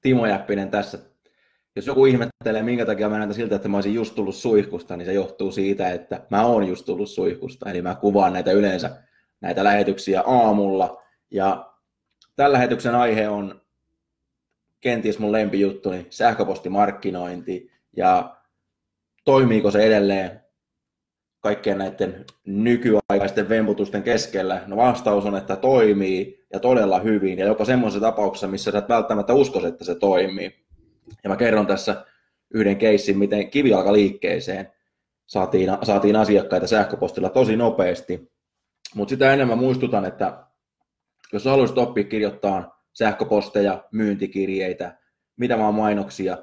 Timo Jäppinen tässä. Jos joku ihmettelee, minkä takia mä näytän siltä, että mä olisin just tullut suihkusta, niin se johtuu siitä, että mä oon just tullut suihkusta. Eli mä kuvaan näitä yleensä, näitä lähetyksiä aamulla. Ja tällä lähetyksen aihe on kenties mun lempijuttuni, sähköpostimarkkinointi. Ja toimiiko se edelleen kaikkien näiden nykyaikaisten vemputusten keskellä? No vastaus on, että toimii ja todella hyvin ja jopa semmoisessa tapauksessa, missä sä et välttämättä usko, että se toimii. Ja mä kerron tässä yhden keissin, miten kivijalkaliikkeeseen saatiin, saatiin asiakkaita sähköpostilla tosi nopeasti. Mutta sitä enemmän muistutan, että jos haluaisit oppia kirjoittaa sähköposteja, myyntikirjeitä, mitä vaan mainoksia,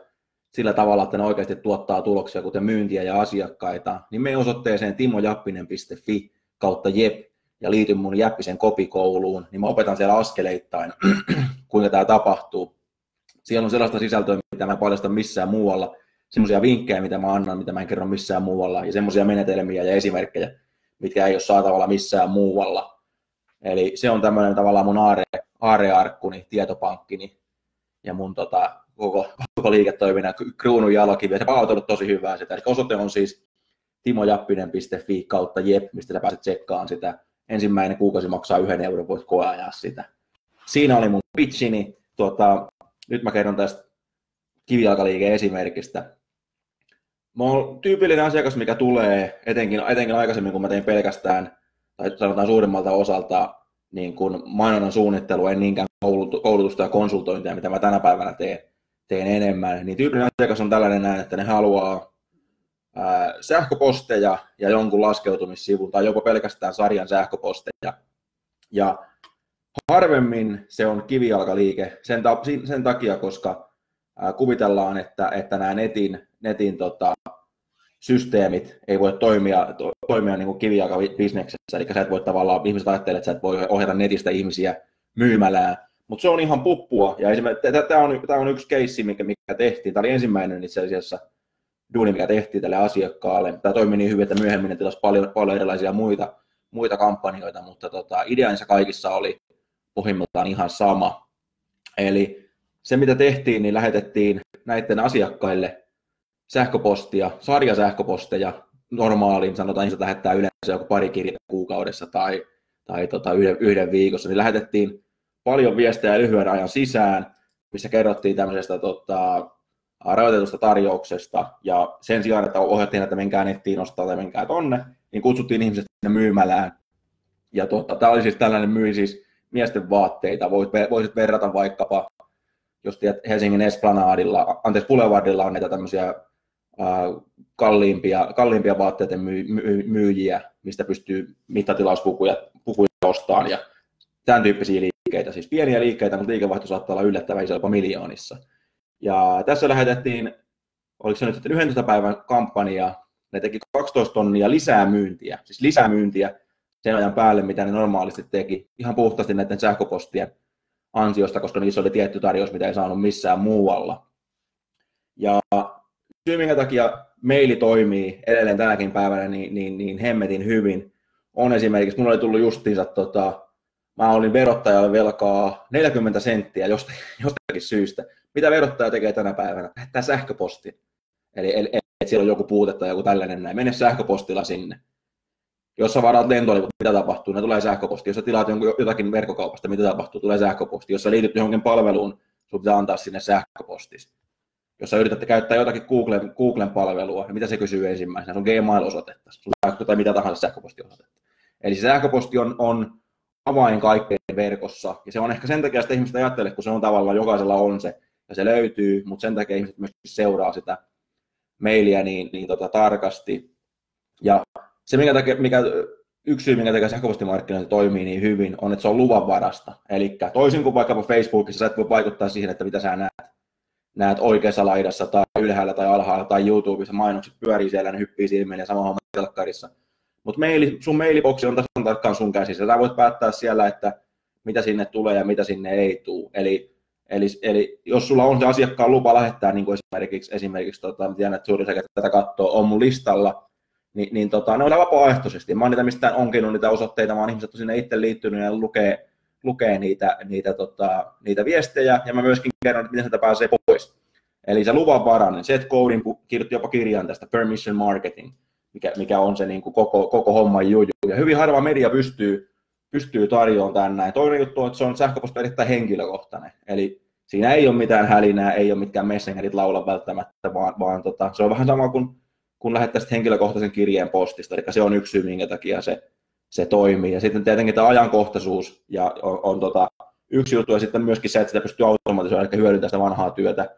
sillä tavalla, että ne oikeasti tuottaa tuloksia, kuten myyntiä ja asiakkaita, niin me osoitteeseen timojappinen.fi kautta jep ja liityn mun Jäppisen kopikouluun, niin mä opetan siellä askeleittain, kuinka tämä tapahtuu. Siellä on sellaista sisältöä, mitä mä en paljasta missään muualla, semmoisia vinkkejä, mitä mä annan, mitä mä en kerro missään muualla, ja semmoisia menetelmiä ja esimerkkejä, mitkä ei ole saatavilla missään muualla. Eli se on tämmöinen tavallaan mun aare, aarearkkuni, tietopankkini ja mun tota, koko, koko liiketoiminnan kruunun jalokivi, ja se on ollut tosi hyvää sitä. Eli osoite on siis timojappinen.fi kautta jep, mistä sä pääset tsekkaamaan sitä. Ensimmäinen kuukausi maksaa yhden euron, voit koeajaa sitä. Siinä oli mun pitchini. Tuota, nyt mä kerron tästä kivijalkaliikkeen esimerkistä. Mä oon tyypillinen asiakas, mikä tulee etenkin, etenkin aikaisemmin, kun mä tein pelkästään, tai sanotaan suurimmalta osalta, niin kuin mainonnan suunnittelu, en niinkään koulutusta ja konsultointia, mitä mä tänä päivänä teen, teen enemmän, niin tyypillinen asiakas on tällainen näin, että ne haluaa sähköposteja ja jonkun laskeutumissivun tai jopa pelkästään sarjan sähköposteja. Ja harvemmin se on kivijalkaliike sen, ta- sen takia, koska kuvitellaan, että, että nämä netin, netin tota, systeemit ei voi toimia, to, toimia niin kuin kivijalkabisneksessä, eli sä et voi tavallaan, ihmiset ajattelee, että sä et voi ohjata netistä ihmisiä myymälään, mutta se on ihan puppua, ja tämä on, on yksi keissi, mikä, mikä tehtiin, tämä oli ensimmäinen itse asiassa duuni, mikä tehtiin tälle asiakkaalle. Tämä toimi niin hyvin, että myöhemmin ne paljon, paljon erilaisia muita, muita kampanjoita, mutta tota, ideansa kaikissa oli pohjimmiltaan ihan sama. Eli se, mitä tehtiin, niin lähetettiin näiden asiakkaille sähköpostia, sarjasähköposteja normaaliin, sanotaan, että lähettää yleensä joku pari kirjaa kuukaudessa tai, tai tota, yhden, yhden viikossa, niin lähetettiin paljon viestejä lyhyen ajan sisään, missä kerrottiin tämmöisestä tota, rajoitetusta tarjouksesta, ja sen sijaan, että ohjattiin, että menkää nettiin ostaa tai menkää tonne, niin kutsuttiin ihmiset sinne myymälään. Ja tota, tämä oli siis tällainen myi siis miesten vaatteita, voisit, voisit verrata vaikkapa, jos tiedät, Helsingin Esplanadilla, anteeksi Boulevardilla on näitä tämmöisiä kalliimpia, kalliimpia vaatteiden myy, myy, myyjiä, mistä pystyy mittatilauspukuja pukuja ostamaan ja tämän tyyppisiä liikkeitä, siis pieniä liikkeitä, mutta liikevaihto saattaa olla yllättävän iso, jopa miljoonissa. Ja tässä lähetettiin, oliko se nyt sitten 11 päivän kampanja, ne teki 12 tonnia lisää myyntiä, siis lisää myyntiä sen ajan päälle, mitä ne normaalisti teki, ihan puhtaasti näiden sähköpostien ansiosta, koska niissä oli tietty tarjous, mitä ei saanut missään muualla. Ja syy, minkä takia meili toimii edelleen tänäkin päivänä niin, niin, niin hemmetin hyvin, on esimerkiksi, mulla oli tullut justiinsa, tota, mä olin verottajalle velkaa 40 senttiä jostakin, jostakin syystä. Mitä verottaja tekee tänä päivänä? Lähettää sähköpostin. Eli, eli, että siellä on joku puute tai joku tällainen näin. Mene sähköpostilla sinne. Jos sä varaat lentoliput, mitä tapahtuu? Ne tulee sähköposti. Jos sä tilaat jotakin verkkokaupasta, mitä tapahtuu? Tulee sähköposti. Jos sä liityt johonkin palveluun, sun pitää antaa sinne sähköpostis jos sä yritätte käyttää jotakin Googlen, Googlen palvelua, niin mitä se kysyy ensimmäisenä? Se on Gmail-osoitetta tai mitä tahansa sähköpostiosoitetta. Eli se sähköposti on, on avain kaikkeen verkossa, ja se on ehkä sen takia, että ihmiset ajattelee, kun se on tavallaan, jokaisella on se, ja se löytyy, mutta sen takia ihmiset myös seuraa sitä mailia niin, niin tota, tarkasti. Ja se, mikä, takia, mikä yksi syy, minkä takia sähköpostimarkkinointi toimii niin hyvin, on, että se on luvanvarasta. Eli toisin kuin vaikkapa Facebookissa, sä et voi vaikuttaa siihen, että mitä sä näet näet oikeassa laidassa tai ylhäällä tai alhaalla tai YouTubessa mainokset pyörii siellä, ne hyppii silmiin ja sama homma telkkarissa. Mutta maili, sun mailiboksi on tasan tarkkaan sun käsissä. Sä voit päättää siellä, että mitä sinne tulee ja mitä sinne ei tule. Eli, eli, eli jos sulla on se asiakkaan lupa lähettää, niin kuin esimerkiksi, esimerkiksi tota, tiedän, että suurin tätä katsoo, on mun listalla, niin, niin tota, ne on vapaaehtoisesti. Mä oon niitä mistään onkinut niitä osoitteita, vaan ihmiset on sinne itse liittynyt ja lukee, lukee niitä, niitä, tota, niitä viestejä, ja mä myöskin kerron, että miten sitä pääsee pois. Eli se luvan varanen, Seth Godin kirjoitti jopa kirjan tästä Permission Marketing, mikä, mikä on se niin kuin koko, koko homman juju. Ja hyvin harva media pystyy, pystyy tarjoamaan tämän näin. Toinen juttu on, että se on sähköposti erittäin henkilökohtainen. Eli siinä ei ole mitään hälinää, ei ole mitkään messengerit laula välttämättä, vaan, vaan tota, se on vähän sama kuin kun lähettäisit henkilökohtaisen kirjeen postista, eli se on yksi syy, minkä takia se, se toimii. Ja sitten tietenkin tämä ajankohtaisuus ja on, on tota, yksi juttu, ja sitten myöskin se, että sitä pystyy automatisoimaan, eli hyödyntämään sitä vanhaa työtä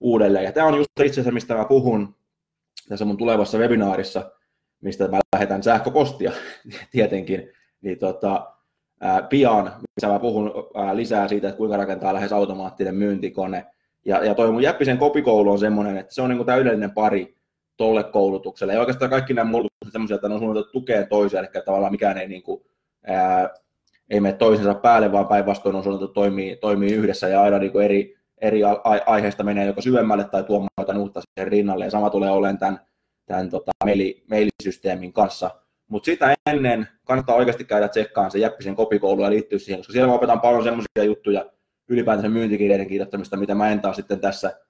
uudelleen. Ja tämä on just itse asiassa, mistä mä puhun tässä mun tulevassa webinaarissa, mistä mä lähetän sähköpostia tietenkin, niin tota, ää, pian, missä mä puhun ää, lisää siitä, että kuinka rakentaa lähes automaattinen myyntikone. Ja, ja toi mun Jäppisen kopikoulu on semmoinen, että se on niin täydellinen pari tolle koulutukselle. Ja oikeastaan kaikki nämä muut on semmoisia, että ne on suunniteltu tukea toisiaan, eli tavallaan mikään ei, niin kuin, ää, ei mene toisensa päälle, vaan päinvastoin on suunniteltu toimii, toimii yhdessä ja aina niin kuin eri, eri aiheesta menee joko syvemmälle tai tuomaan jotain uutta siihen rinnalle. Ja sama tulee olemaan tämän, tämän tota, maili, mailisysteemin kanssa. Mutta sitä ennen kannattaa oikeasti käydä tsekkaan se Jäppisen kopikoulu ja liittyä siihen, koska siellä mä opetan paljon semmoisia juttuja ylipäätänsä myyntikirjeiden kirjoittamista, mitä mä en taas sitten tässä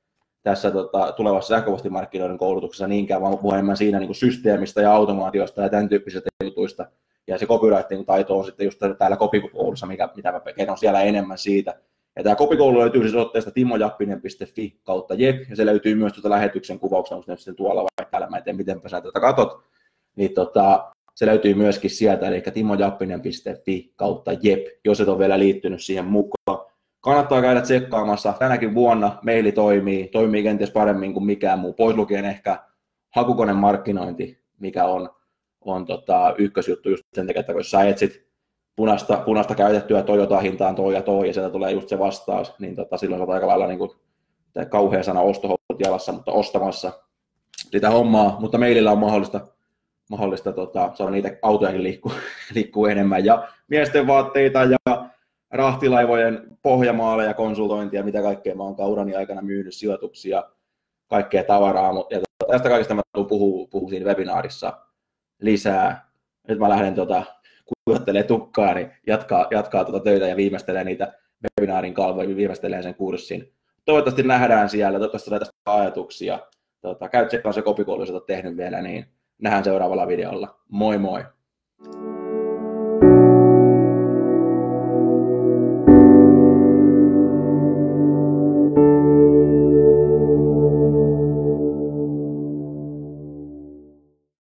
tässä tota, tulevassa sähköpostimarkkinoiden koulutuksessa niinkään, vaan puhun enemmän siinä niin systeemistä ja automaatiosta ja tämän tyyppisistä jutuista. Ja se copywriting taito on sitten just täällä kopikoulussa, mikä, mitä mä kerron siellä enemmän siitä. Ja tämä kopikoulu löytyy siis otteesta timojappinen.fi kautta jep, ja se löytyy myös tuota lähetyksen kuvauksena, onko sitten tuolla vai täällä, mä en tiedä miten sä tätä katot. Niin tota, se löytyy myöskin sieltä, eli timojappinen.fi kautta jep, jos et ole vielä liittynyt siihen mukaan kannattaa käydä tsekkaamassa. Tänäkin vuonna meili toimii, toimii kenties paremmin kuin mikään muu, pois lukien ehkä hakukoneen markkinointi, mikä on, on tota, ykkösjuttu just sen takia, että jos sä etsit punaista, punaista käytettyä Toyota hintaan toi ja toi, ja sieltä tulee just se vastaus, niin tota, silloin sä oot aika lailla niin kuin, kauhea sana ostohousut jalassa, mutta ostamassa sitä hommaa, mutta meillä on mahdollista, mahdollista tota, saada niitä autojakin liikkuu, liikkuu enemmän, ja miesten vaatteita ja rahtilaivojen pohjamaaleja, konsultointia, mitä kaikkea mä oon kaurani aikana myynyt, sijoituksia, kaikkea tavaraa. Ja tästä kaikesta mä tuun puhua, puhua siinä webinaarissa lisää. Nyt mä lähden tota, kuivattelemaan tukkaa, niin jatkaa, jatkaa tuota töitä ja viimeistelee niitä webinaarin kalvoja, viimeistelee sen kurssin. Toivottavasti nähdään siellä, toivottavasti tulee tästä ajatuksia. Tota, käy tsekkaan se kopikoulu, jos olet tehnyt vielä, niin nähdään seuraavalla videolla. Moi moi!